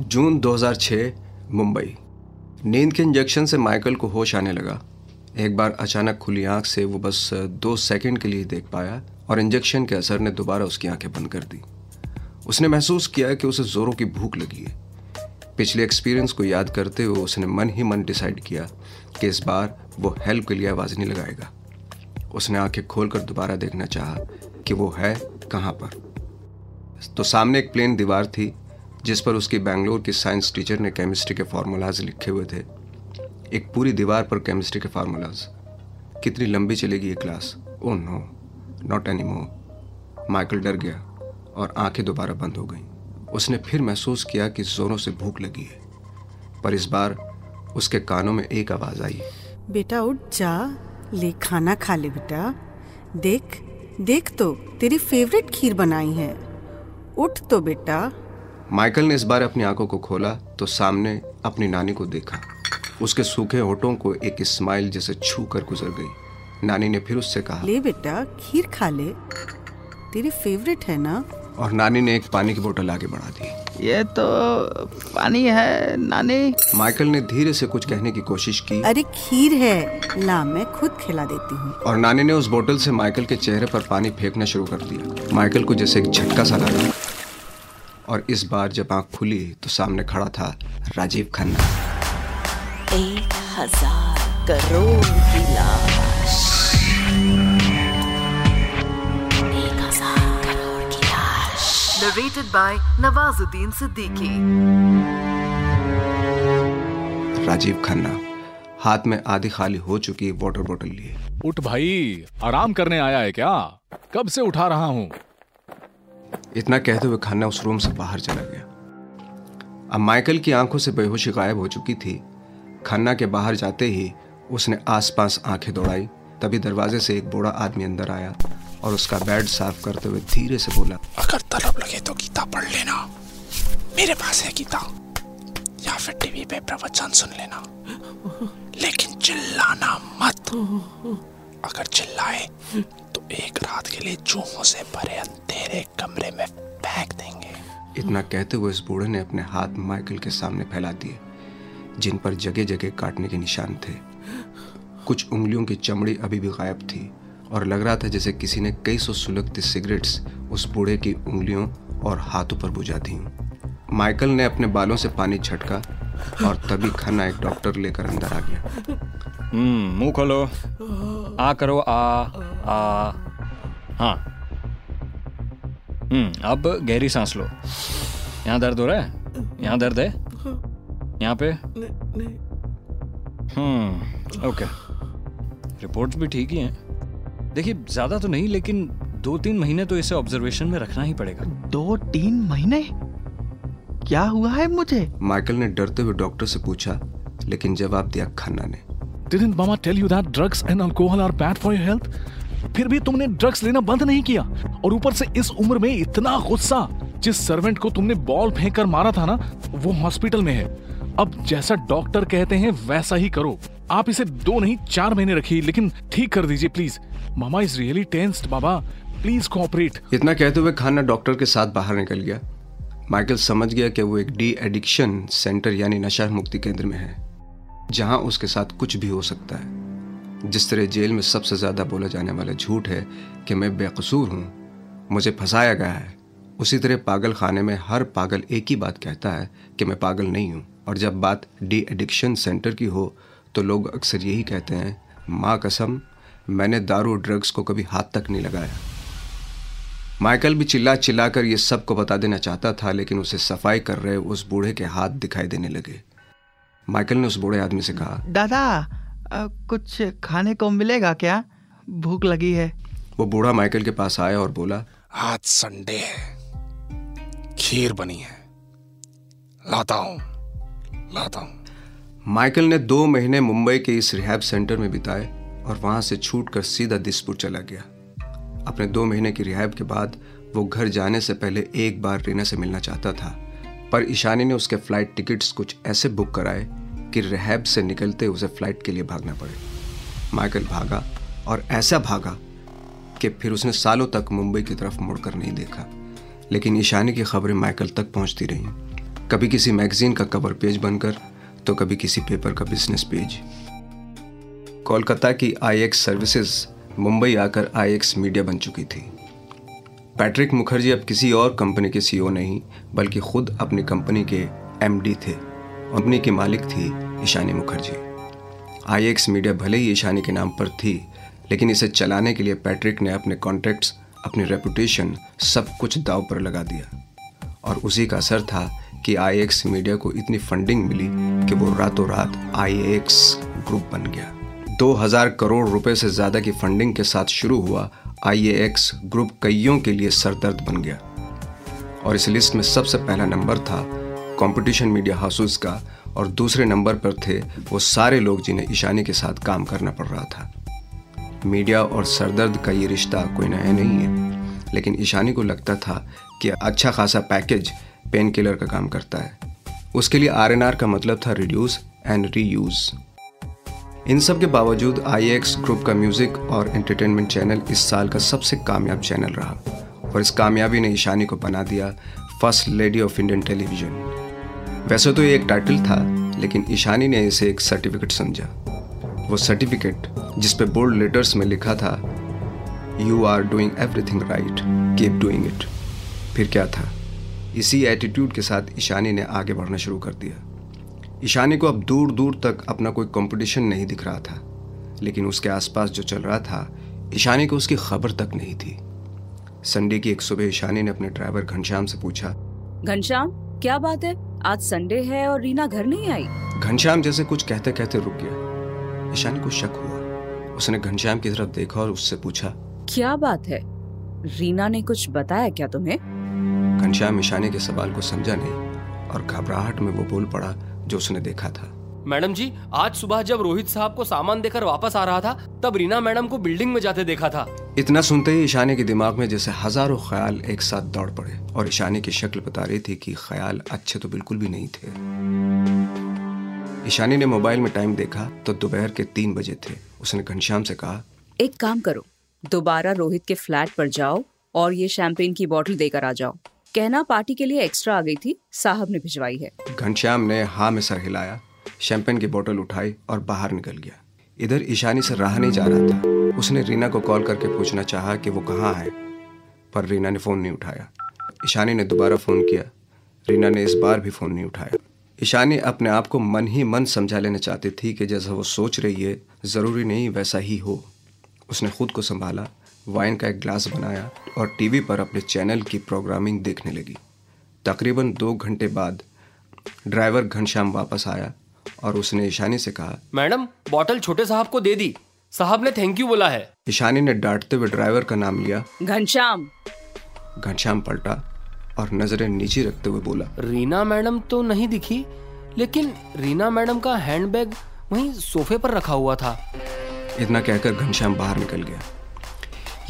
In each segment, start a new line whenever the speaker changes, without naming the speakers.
जून 2006 मुंबई। नींद के इंजेक्शन से माइकल को होश आने लगा। एक बार अचानक खुली आँख से वो बस दो सेकंड के लिए देख पाया और इंजेक्शन के असर ने दोबारा उसकी आँखें बंद कर दी। उसने महसूस किया कि उसे जोरों की भूख लगी है। पिछले एक्सपीरियंस को याद करते हुए उसने मन ही मन डिसाइड किया कि इस बार वो हेल्प के लिए आवाज़ नहीं लगाएगा। उसने आँखें खोलकर दोबारा देखना चाहा कि वो है कहाँ पर। तो सामने एक प्लेन दीवार थी जिस पर उसकी बैंगलोर की साइंस टीचर ने केमिस्ट्री के फार्मूलाज लिखे हुए थे। एक पूरी दीवार पर केमिस्ट्री के फार्मूलाज कितनी लंबी चलेगी ये class oh no not any more Michael डर गया और आँखें दोबारा बंद हो गईं। उसने फिर महसूस किया कि जोरों से भूख लगी है। पर इस बार उसके कानों में एक आवाज़ आई।
बेटा उठ जा, ले खाना खा ले बेटा। देख देख तो तेरी फेवरेट खीर बनाई है। उठ तो बेटा।
माइकल ने इस बार अपनी आँखों को खोला तो सामने अपनी नानी को देखा। उसके सूखे होठों को एक स्माइल जैसे छू कर गुजर गई। नानी ने फिर उससे कहा
ले बेटा खीर खा ले। तेरी फेवरेट है ना?
और नानी ने एक पानी की बोतल आगे बढ़ा दी।
ये तो पानी है नानी।
माइकल ने धीरे से कुछ कहने की कोशिश की।
अरे खीर है। ला मैं खुद खिला देती हूँ।
और नानी ने उस बोतल से माइकल के चेहरे पर पानी फेंकना शुरू कर दिया। माइकल को जैसे एक झटका सा लगा। और इस बार जब आँख खुली तो सामने खड़ा था राजीव खन्ना।
एक हज़ार करोड़ की लाश। एक हज़ार करोड़ की लाश।
Narrated by Nawazuddin Siddiqui.
Rajiv Khanna हाथ में आधी खाली हो चुकी वाटर बोतल लिए।
उठ भाई आराम करने आया है क्या? कब से उठा रहा हूँ?
इतना कहते हुए खन्ना उस रूम से बाहर चला गया। अब माइकल की आँखों से बेहोशी गायब हो चुकी थी। खन्ना के बाहर जाते ही उसने आसपास आँखें दौड़ाई। तभी दरवाजे से एक बूढ़ा आदमी अंदर आया और उसका बेड साफ़ करते हुए धीरे से बोला,
अगर तलब लगे तो गीता पढ़ लेना। मेरे पास है गीता। या फिर टीवी पे प्रवचन सुन लेना। लेकिन चिल्लाना मत। अगर चिल्लाए तो एक रात के लिए चूहों से भरे अंधेरे कमरे में फेंक देंगे।
इतना कहते हुए इस बूढ़े ने अपने हाथ माइकल के सामने फैला दिए, जिन पर जगह जगह काटने के निशान थे। कुछ उंगलियों की चमड़ी अभी भी गायब थी, और लग रहा था जैसे किसी ने कई सौ सुलगती सिगरेट्स उस बूढ़े की उंगलियों और हाथों पर बुझा दी। माइकल ने अपने बालों से पानी छटका और तभी खन्ना एक डॉक्टर लेकर अंदर आ गया।
हम्म मुँह खोलो। आ करो आ आ हाँ। हम्म अब गहरी सांस लो। यहाँ दर्द हो रहा है? यहाँ दर्द है? यहाँ पे? हम्म ओके। रिपोर्ट्स भी ठीक ही हैं। देखिए ज़्यादा तो नहीं लेकिन दो तीन महीने तो इसे ऑब्जर्वेशन में रखना ही पड़ेगा।
दो तीन महीने? क्या हुआ है मुझे?
माइकल ने डरते हुए डॉक्टर से पूछा लेकिन जवाब दिया खन्ना ने।
Didn't mama tell you that drugs and alcohol are bad for your health? फिर भी तुमने ड्रग्स लेना बंद नहीं किया। और ऊपर से इस उम्र में इतना गुस्सा, जिस सर्वेंट को तुमने बॉल फेंक कर मारा था ना, वो हॉस्पिटल में है। अब जैसा डॉक्टर कहते हैं, वैसा ही करो। आप इसे दो नहीं, चार महीने रखिए, लेकिन ठीक कर दीजिए please mama is really tensed baba please cooperate
इतना कहते हुए खाना डॉक्टर के साथ बाहर निकल गया। माइकल समझ गया कि वो एक डी एडिक्शन सेंटर यानी नशा मुक्ति केंद्र में है। जहाँ उसके साथ कुछ भी हो सकता है। जिस तरह जेल में सबसे ज़्यादा बोला जाने वाला झूठ है कि मैं बेकसूर हूँ, मुझे फंसाया गया है। उसी तरह पागल खाने में हर पागल एक ही बात कहता है कि मैं पागल नहीं हूँ। और जब बात डी एडिक्शन सेंटर की हो तो लोग अक्सर यही कहते हैं, माँ कसम, मैंने दारू ड्रग्स को कभी हाथ तक नहीं लगाया। माइकल भी चिल्ला चिल्ला कर ये सबको बता देना चाहता था, लेकिन उसे सफ़ाई कर रहे उस बूढ़े के हाथ दिखाई देने लगे। माइकल ने उस बूढ़े आदमी से कहा
दादा अ, कुछ खाने को मिलेगा क्या? भूख लगी है.
वो बूढ़ा माइकल के पास आया और बोला
आज संडे है। खीर बनी है। लाता हूँ। लाता हूँ।
माइकल ने दो महीने मुंबई के इस रिहैब सेंटर में बिताए और वहाँ से छूटकर सीधा दिसपुर चला गया। अपने दो महीने की रिहैब के बाद वो घर जाने से पहले एक बार रीना से मिलना चाहता था पर ईशानी ने उसके फ़्लाइट टिकट्स कुछ ऐसे बुक कराए कि रिहैब से निकलते उसे फ़्लाइट के लिए भागना पड़े। माइकल भागा और ऐसा भागा कि फिर उसने सालों तक मुंबई की तरफ़ मुड़कर नहीं देखा। लेकिन ईशानी की खबरें माइकल तक पहुँचती रहीं। कभी किसी मैगजीन का कवर पेज बनकर तो कभी किसी पेपर का बिज़नेस पेज कोलकाता की आई एक्स सर्विसेज़ मुंबई आकर आई एक्स मीडिया बन चुकी थी। पैट्रिक मुखर्जी अब किसी और कंपनी के सीईओ नहीं, बल्कि खुद अपनी कंपनी के एमडी थे। कंपनी की मालिक थी ईशानी मुखर्जी। आईएक्स मीडिया भले ही ईशानी के नाम पर थी, लेकिन इसे चलाने के लिए पैट्रिक ने अपने कॉन्टैक्ट्स अपनी रेपुटेशन सब कुछ दाव पर लगा दिया। और उसी का असर था कि आईएक्स मीडिया को इतनी फंडिंग मिली कि वो रातों रात आईएक्स ग्रुप बन गया। 2000 करोड़ रुपए से ज़्यादा की फंडिंग के साथ शुरू हुआ आई ग्रुप कईयों के लिए सरदर्द बन गया। और इस लिस्ट में सबसे पहला नंबर था कंपटीशन मीडिया हाउसेस का और दूसरे नंबर पर थे, वो सारे लोग जिन्हें ईशानी के साथ काम करना पड़ रहा था। मीडिया और सरदर्द का ये रिश्ता कोई नया नहीं है। लेकिन ईशानी को लगता था कि अच्छा खासा पैकेज पेन किलर का काम करता है। उसके लिए आरएनआर का मतलब था रिड्यूस एंड रीयूज़ इन सब के बावजूद आईएक्स ग्रुप का म्यूज़िक और एंटरटेनमेंट चैनल इस साल का सबसे कामयाब चैनल रहा। और इस कामयाबी ने ईशानी को बना दिया first lady of Indian television वैसे तो ये एक टाइटल था, लेकिन ईशानी ने इसे एक सर्टिफिकेट समझा। वो सर्टिफिकेट जिस पे बोल्ड लेटर्स में लिखा था you are doing everything right keep doing it फिर क्या था? इसी एटीट्यूड के साथ ईशानी ने आगे बढ़ना शुरू कर दिया। ईशानी को अब दूर दूर तक अपना कोई कंपटीशन नहीं दिख रहा था, लेकिन उसके आसपास जो चल रहा था, ईशानी को उसकी खबर तक नहीं थी। संडे की एक सुबह ईशानी ने अपने ड्राइवर घनश्याम से पूछा,
घनश्याम, क्या बात है? आज संडे है और रीना घर नहीं आई।
घनश्याम जैसे कुछ कहते कहते रुक गया। ईशानी को शक हुआ। उसने घनश्याम की तरफ़ देखा और उससे पूछा
क्या बात है? रीना ने कुछ बताया क्या तुम्हें?
घनश्याम ईशानी के सवाल को समझा नहीं और घबराहट में वो बोल पड़ा जो उसने देखा था।
मैडम जी आज सुबह जब रोहित साहब को सामान देकर वापस आ रहा था तब रीना मैडम को बिल्डिंग में जाते देखा था।
इतना सुनते ही ईशानी के दिमाग में जैसे हज़ारों ख्याल एक साथ दौड़ पड़े और ईशानी की शक्ल बता रही थी कि ख्याल अच्छे तो बिल्कुल भी नहीं थे। ईशानी ने मोबाइल में टाइम देखा तो दोपहर के तीन बजे थे। उसने घनश्याम से कहा
एक काम करो दोबारा रोहित के फ्लैट पर जाओ और ये शैंपेन की बोतल देकर आ जाओ। कहना पार्टी के लिए एक्स्ट्रा आ गई थी साहब ने भिजवाई है।
घनश्याम ने हाँ में सर हिलाया। शैंपेन की बोतल उठाई और बाहर निकल गया। इधर ईशानी से रहा नहीं जा रहा था। उसने रीना को कॉल करके पूछना चाहा कि वो कहाँ है, पर रीना ने फ़ोन नहीं उठाया। ईशानी ने दोबारा फ़ोन किया। रीना ने इस बार भी फ़ोन नहीं उठाया। ईशानी अपने आप को मन ही मन समझा लेना चाहती थी कि जैसा वो सोच रही है, ज़रूरी नहीं वैसा ही हो। उसने खुद को संभाला, वाइन का एक ग्लास बनाया और टीवी पर अपने चैनल की प्रोग्रामिंग देखने लगी। तकरीबन दो घंटे बाद ड्राइवर घनश्याम वापस आया। और उसने ईशानी से कहा
मैडम बॉटल छोटे साहब को दे दी। साहब ने थैंक यू बोला है।
ईशानी ने डांटते हुए ड्राइवर का नाम लिया।
घनश्याम।
घनश्याम पलटा और नज़रें नीचे रखते हुए बोला
रीना मैडम तो नहीं दिखी लेकिन रीना मैडम का हैंडबैग वहीं सोफे पर रखा हुआ था।
इतना कहकर घनश्याम बाहर निकल गया।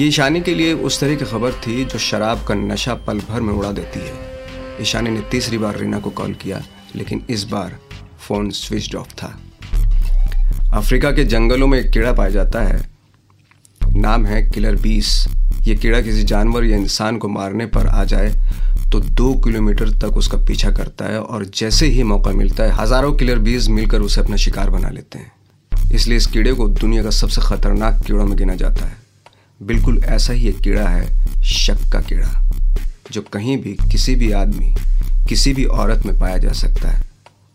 ये ईशानी के लिए उस तरह की खबर थी जो शराब का नशा पल भर में उड़ा देती है। ईशानी ने तीसरी बार रीना को कॉल किया लेकिन इस बार फ़ोन स्विच ऑफ़ था। अफ्रीका के जंगलों में एक कीड़ा पाया जाता है। नाम है किलर बीस। ये कीड़ा किसी जानवर या इंसान को मारने पर आ जाए तो दो किलोमीटर तक उसका पीछा करता है और जैसे ही मौका मिलता है, हज़ारों किलर बीज मिलकर उसे अपना शिकार बना लेते हैं। इसलिए इस कीड़े को दुनिया का सबसे खतरनाक कीड़ों में गिना जाता है। बिल्कुल ऐसा ही एक कीड़ा है, शक का कीड़ा, जो कहीं भी किसी भी आदमी, किसी भी औरत में पाया जा सकता है।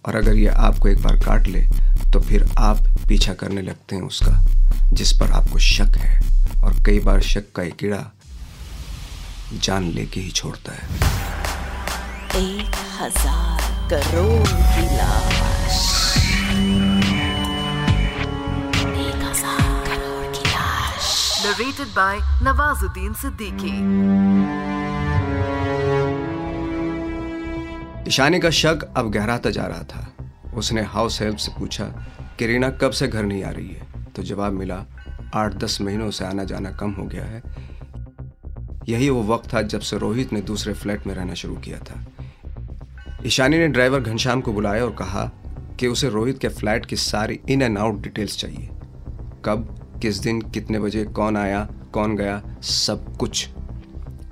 और अगर ये आपको एक बार काट ले तो फिर आप पीछा करने लगते हैं उसका जिस पर आपको शक है और कई बार शक का एक कीड़ा जान लेके ही छोड़ता है।
एक हज़ार करोड़ की लाश। एक हज़ार करोड़ की लाश।
Narrated by Nawazuddin Siddiqui.
Ishani का शक अब गहराता जा रहा था। उसने हाउस हेल्प से पूछा कि रीना कब से घर नहीं आ रही है? तो जवाब मिला, आठ दस महीनों से आना जाना कम हो गया है। यही वो वक्त था जब से रोहित ने दूसरे फ्लैट में रहना शुरू किया था। ईशानी ने ड्राइवर घनश्याम को बुलाया और कहा कि उसे रोहित के फ्लैट की सारी इन एंड आउट डिटेल्स चाहिए। कब, किस दिन, कितने बजे, कौन आया, कौन गया, सब कुछ।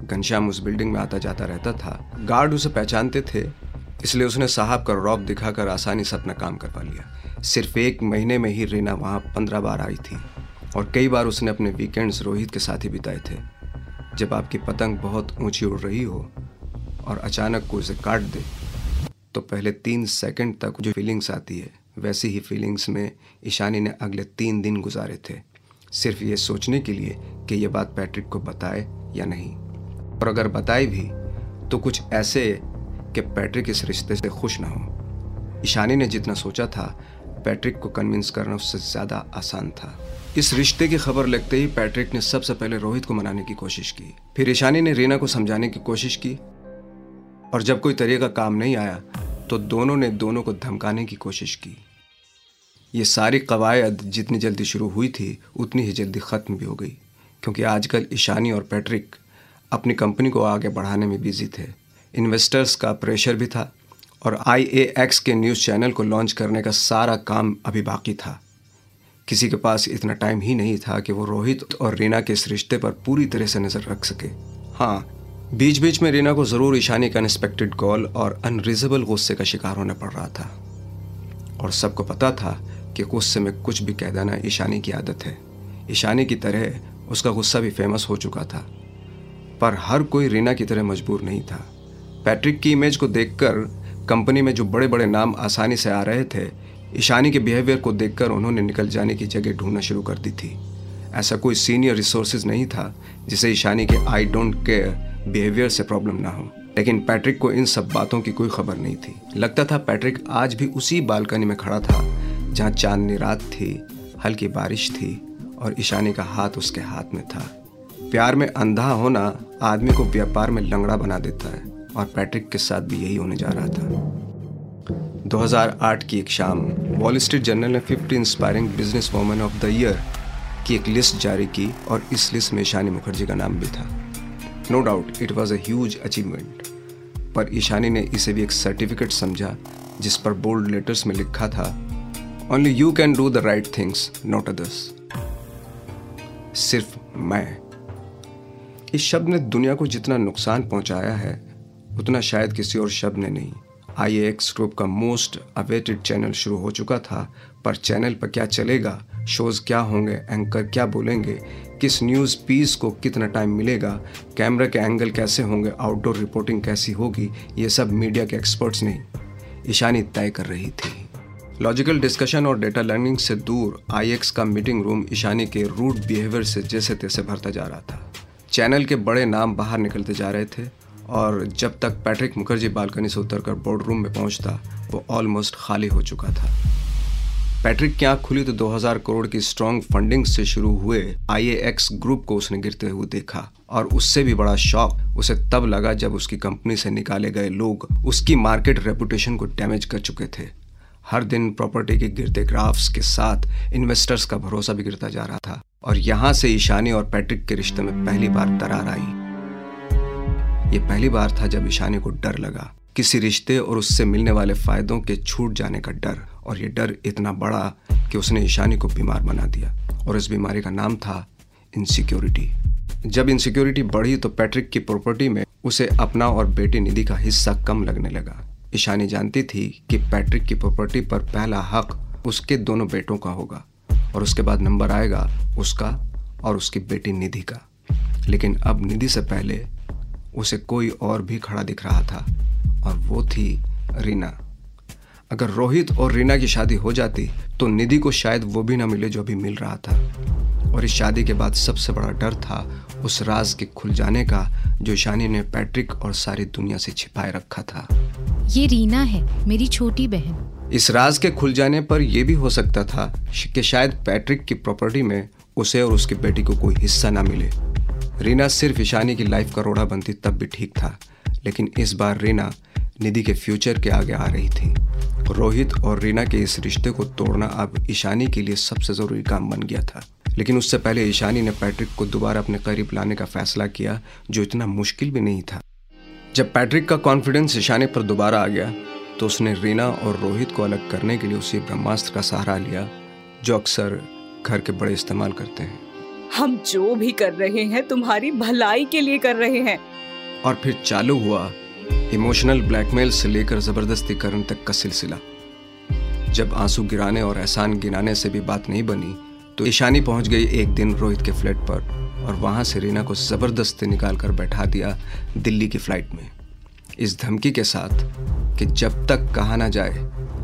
घनश्याम उस बिल्डिंग में आता जाता रहता था। गार्ड उसे पहचानते थे इसलिए उसने साहब का रौब दिखाकर आसानी से अपना काम करवा लिया। सिर्फ़ एक महीने में ही रीना वहाँ पंद्रह बार आई थी और कई बार उसने अपने वीकेंड्स रोहित के साथ ही बिताए थे। जब आपकी पतंग बहुत ऊँची उड़ रही हो और अचानक कोई उसे काट दे तो पहले तीन सेकंड तक जो फीलिंग्स आती है, वैसी ही फीलिंग्स में ईशानी ने अगले तीन दिन गुजारे थे। सिर्फ़ ये सोचने के लिए कि ये बात पैट्रिक को बताए या नहीं। और अगर बताए भी तो कुछ ऐसे कि पैट्रिक इस रिश्ते से खुश ना हो। ईशानी ने जितना सोचा था, पैट्रिक को कन्विंस करना उससे ज़्यादा आसान था। इस रिश्ते की खबर लगते ही पैट्रिक ने सबसे पहले रोहित को मनाने की कोशिश की। फिर ईशानी ने रीना को समझाने की कोशिश की। और जब कोई तरीका काम नहीं आया तो दोनों ने दोनों को धमकाने की कोशिश की। ये सारी कवायद जितनी जल्दी शुरू हुई थी, उतनी ही जल्दी ख़त्म भी हो गई। क्योंकि आजकल ईशानी और पैट्रिक अपनी कंपनी को आगे बढ़ाने में बिज़ी थे। इन्वेस्टर्स का प्रेशर भी था और IAX के न्यूज़ चैनल को लॉन्च करने का सारा काम अभी बाकी था। किसी के पास इतना टाइम ही नहीं था कि वो रोहित और रीना के इस रिश्ते पर पूरी तरह से नज़र रख सके। हाँ बीच बीच में रीना को ज़रूर ईशानी का अनएक्सपेक्टेड कॉल और अनरिजबल गुस्से का शिकार होना पड़ रहा था। और सबको पता था कि गुस्से में कुछ भी कह देना ईशानी की आदत है। ईशानी की तरह उसका गुस्सा भी फ़ेमस हो चुका था। पर हर कोई रीना की तरह मजबूर नहीं था। पैट्रिक की इमेज को देखकर कंपनी में जो बड़े बड़े नाम आसानी से आ रहे थे, ईशानी के बिहेवियर को देखकर उन्होंने निकल जाने की जगह ढूंढना शुरू कर दी थी। ऐसा कोई सीनियर रिसोर्सेज नहीं था, जिसे ईशानी के आई डोंट केयर बिहेवियर से प्रॉब्लम ना हो। लेकिन पैट्रिक को इन सब बातों की कोई खबर नहीं थी। लगता था पैट्रिक आज भी उसी बालकनी में खड़ा था, जहाँ चांदनी रात थी, हल्की बारिश थी, और ईशानी का हाथ उसके हाथ में था। प्यार में अंधा होना आदमी को व्यापार में लंगड़ा बना देता है। और पैट्रिक के साथ भी यही होने जा रहा था। 2008 की एक शाम, वॉल स्ट्रीट जर्नल ने 50 inspiring business women of the year की एक लिस्ट जारी की और इस लिस्ट में ईशानी मुखर्जी का नाम भी था। No doubt it was a achievement पर ईशानी ने इसे भी एक सर्टिफिकेट समझा, जिस पर बोल्ड लेटर्स में लिखा था only you can do the right things not others सिर्फ़ मैं। इस शब्द ने दुनिया को जितना नुकसान पहुँचाया है उतना शायद किसी और शब्द ने नहीं। आई एक्स ग्रुप का मोस्ट अवेटेड चैनल शुरू हो चुका था, पर चैनल पर क्या चलेगा शोज़ क्या होंगे एंकर क्या बोलेंगे, किस न्यूज़ पीस को कितना टाइम मिलेगा कैमरा के एंगल कैसे होंगे आउटडोर रिपोर्टिंग कैसी होगी, ये सब मीडिया के एक्सपर्ट्स नहीं ईशानी तय कर रही थी। लॉजिकल डिस्कशन और डेटा लर्निंग से दूर आईएक्स का मीटिंग रूम ईशानी के रूट बिहेवियर से जैसे तैसे भरता जा रहा था। चैनल के बड़े नाम बाहर निकलते जा रहे थे और जब तक पैट्रिक मुखर्जी बालकनी से उतरकर बोर्ड रूम में पहुँचता, वो ऑलमोस्ट खाली हो चुका था। पैट्रिक की आँख खुली तो 2000 करोड़ की स्ट्रॉन्ग फंडिंग से शुरू हुए आईएएक्स ग्रुप को उसने गिरते हुए देखा और उससे भी बड़ा शॉक उसे तब लगा जब उसकी कंपनी से निकाले गए लोग उसकी मार्केट रेपुटेशन को डैमेज कर चुके थे। हर दिन प्रॉपर्टी के गिरते ग्राफ्स के साथ इन्वेस्टर्स का भरोसा भी गिरता जा रहा था और यहाँ से ईशानी और पैट्रिक के रिश्ते में पहली बार दरार आई। ये पहली बार था जब ईशानी को डर लगा। किसी रिश्ते और उससे मिलने वाले फायदों के छूट जाने का डर और ये डर इतना बड़ा कि उसने ईशानी को बीमार बना दिया और इस बीमारी का नाम था इनसिक्योरिटी जब इनसिक्योरिटी बढ़ी तो पैट्रिक की प्रॉपर्टी में उसे अपना और बेटी निधि का हिस्सा कम लगने लगा। ईशानी जानती थी कि पैट्रिक की प्रॉपर्टी पर पहला हक उसके दोनों बेटों का होगा और उसके बाद नंबर आएगा उसका और उसकी बेटी निधि का। लेकिन अब निधि से पहले उसे कोई और भी खड़ा दिख रहा था और वो थी रीना। अगर रोहित और रीना की शादी हो जाती तो निधि को शायद वो भी ना मिले जो अभी मिल रहा था। और इस शादी के बाद सबसे बड़ा डर था उस राज के खुल जाने का जो शानी ने पैट्रिक और सारी दुनिया से छिपाए रखा था।
ये रीना है मेरी छोटी बहन।
इस राज के खुल जाने पर यह भी हो सकता था कि शायद पैट्रिक की प्रॉपर्टी में उसे और उसकी बेटी को कोई हिस्सा ना मिले। रीना सिर्फ़ ईशानी की लाइफ का रोड़ा बनती तब भी ठीक था, लेकिन इस बार रीना निधि के फ्यूचर के आगे आ रही थी। रोहित और रीना के इस रिश्ते को तोड़ना अब ईशानी के लिए सबसे ज़रूरी काम बन गया था। लेकिन उससे पहले ईशानी ने पैट्रिक को दोबारा अपने करीब लाने का फैसला किया, जो इतना मुश्किल भी नहीं था। जब पैट्रिक का कॉन्फिडेंस ईशानी पर दोबारा आ गया तो उसने रीना और रोहित को अलग करने के लिए उसी ब्रह्मास्त्र का सहारा लिया, जो अक्सर घर के बड़े इस्तेमाल करते हैं।
हम जो भी कर रहे हैं, तुम्हारी भलाई के लिए कर रहे हैं।
और फिर चालू हुआ इमोशनल ब्लैकमेल से लेकर ज़बरदस्ती करने तक का सिलसिला। जब आँसू गिराने और एहसान गिनाने से भी बात नहीं बनी तो ईशानी पहुँच गई एक दिन रोहित के फ्लैट पर और वहाँ से रीना को ज़बरदस्ती निकाल कर बैठा दिया दिल्ली की फ़्लाइट में। इस धमकी के साथ कि जब तक कहा ना जाए,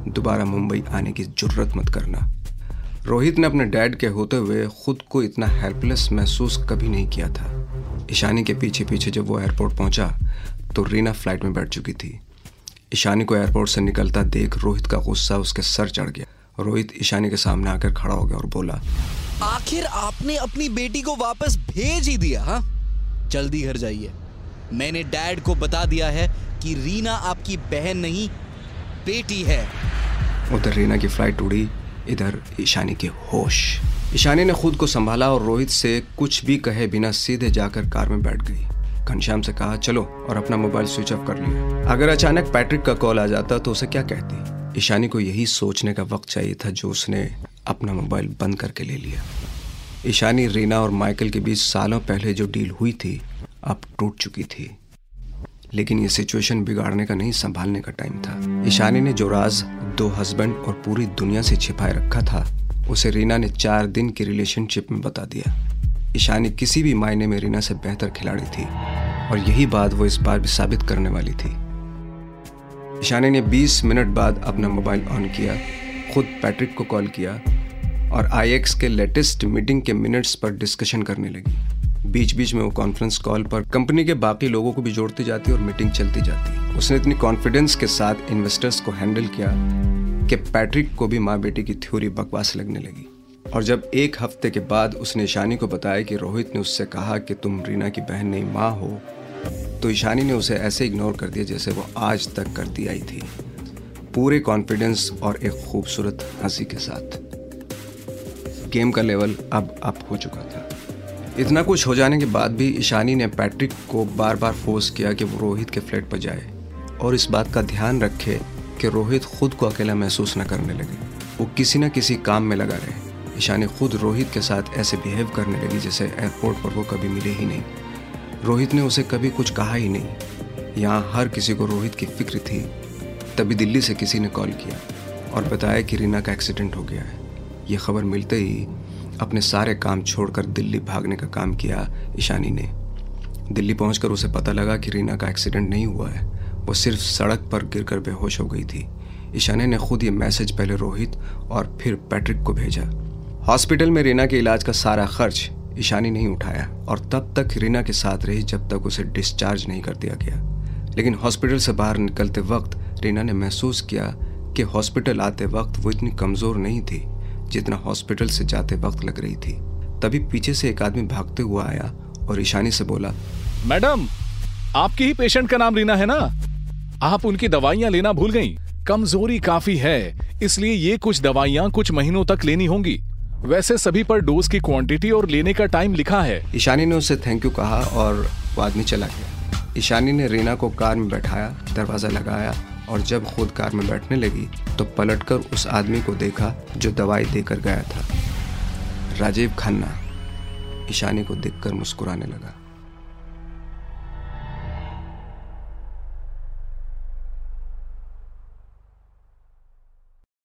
दोबारा मुंबई आने की ज़रूरत मत करना। रोहित ने अपने डैड के होते हुए खुद को इतना हेल्पलेस महसूस कभी नहीं किया था। ईशानी के पीछे पीछे जब वो एयरपोर्ट पहुँचा तो रीना फ़्लाइट में बैठ चुकी थी। ईशानी को एयरपोर्ट से निकलता देख रोहित का गुस्सा उसके सर चढ़ गया। रोहित ईशानी के सामने आकर खड़ा हो गया और बोला
आखिर आपने अपनी बेटी को वापस भेज ही दिया हा? जल्दी घर जाइए। मैंने डैड को बता दिया है कि रीना आपकी बहन नहीं बेटी है।
उधर रीना की फ़्लाइट उड़ी इधर ईशानी के होश। ईशानी ने खुद को संभाला और रोहित से कुछ भी कहे बिना सीधे जाकर कार में बैठ गई। घनश्याम से कहा, चलो और अपना मोबाइल स्विच ऑफ़ कर लिया। अगर अचानक पैट्रिक का कॉल आ जाता तो उसे क्या कहती? ईशानी को यही सोचने का वक्त चाहिए था जो उसने अपना मोबाइल बंद करके ले लिया। ईशानी, रीना और माइकल के बीच सालों पहले जो डील हुई थी, अब टूट चुकी थी। लेकिन ये सिचुएशन बिगाड़ने का नहीं, संभालने का टाइम था। ईशानी ने जो राज दो हस्बैंड और पूरी दुनिया से छिपाए रखा था, उसे रीना ने चार दिन की रिलेशनशिप में बता दिया। ईशानी किसी भी मायने में रीना से बेहतर खिलाड़ी थी और यही बात वो इस बार भी साबित करने वाली थी। ईशानी ने 20 मिनट बाद अपना मोबाइल ऑन किया, खुद पैट्रिक को कॉल किया और आईएक्स के लेटेस्ट मीटिंग के मिनट्स पर डिस्कशन करने लगी। बीच बीच में वो कॉन्फ्रेंस कॉल पर कंपनी के बाकी लोगों को भी जोड़ती जाती और मीटिंग चलती जाती उसने इतनी कॉन्फिडेंस के साथ इन्वेस्टर्स को हैंडल किया कि पैट्रिक को भी माँ बेटी की थ्योरी बकवास लगने लगी। और जब एक हफ़्ते के बाद उसने ईशानी को बताया कि रोहित ने उससे कहा कि तुम रीना की बहन नहीं, माँ हो तो ईशानी ने उसे ऐसे इग्नोर कर दिया जैसे वो आज तक करती आई थी। पूरे कॉन्फिडेंस और एक खूबसूरत हँसी के साथ। गेम का लेवल अब अप हो चुका था। इतना कुछ हो जाने के बाद भी ईशानी ने पैट्रिक को बार बार फोर्स किया कि वो रोहित के फ्लैट पर जाए और इस बात का ध्यान रखे कि रोहित खुद को अकेला महसूस न करने लगे। वो किसी न किसी काम में लगा रहे। ईशानी खुद रोहित के साथ ऐसे बिहेव करने लगी जैसे एयरपोर्ट पर वो कभी मिले ही नहीं। रोहित ने उसे कभी कुछ कहा ही नहीं। यहाँ हर किसी को रोहित की फ़िक्र थी। तभी दिल्ली से किसी ने कॉल किया और बताया कि रीना का एक्सीडेंट हो गया है। ये खबर मिलते ही अपने सारे काम छोड़कर दिल्ली भागने का काम किया ईशानी ने। दिल्ली पहुंचकर उसे पता लगा कि रीना का एक्सीडेंट नहीं हुआ है। वो सिर्फ़ सड़क पर गिरकर बेहोश हो गई थी। ईशानी ने खुद ये मैसेज पहले रोहित और फिर पैट्रिक को भेजा। हॉस्पिटल में रीना के इलाज का सारा खर्च ईशानी नहीं उठाया और तब तक रीना के साथ रही जब तक उसे डिस्चार्ज नहीं कर दिया गया। लेकिन हॉस्पिटल से बाहर निकलते वक्त रीना ने महसूस किया कि हॉस्पिटल आते वक्त वो इतनी कमज़ोर नहीं थी। जितना हॉस्पिटल से जाते वक्त लग रही थी। तभी पीछे से एक आदमी भागते हुआ आया और ईशानी से बोला
मैडम आपकी ही पेशेंट का नाम रीना है ना? आप उनकी दवाइयाँ लेना भूल गई। कमज़ोरी काफ़ी है इसलिए ये कुछ दवाइयाँ कुछ महीनों तक लेनी होंगी। वैसे सभी पर डोज की क्वांटिटी और लेने का टाइम लिखा है।
ईशानी ने उसे थैंक यू कहा और वो आदमी चला गया। ईशानी ने रीना को कार में बैठाया दरवाज़ा लगाया और जब खुद कार में बैठने लगी तो पलटकर उस आदमी को देखा जो दवाई देकर गया था। राजीव खन्ना ईशानी को देखकर मुस्कुराने लगा।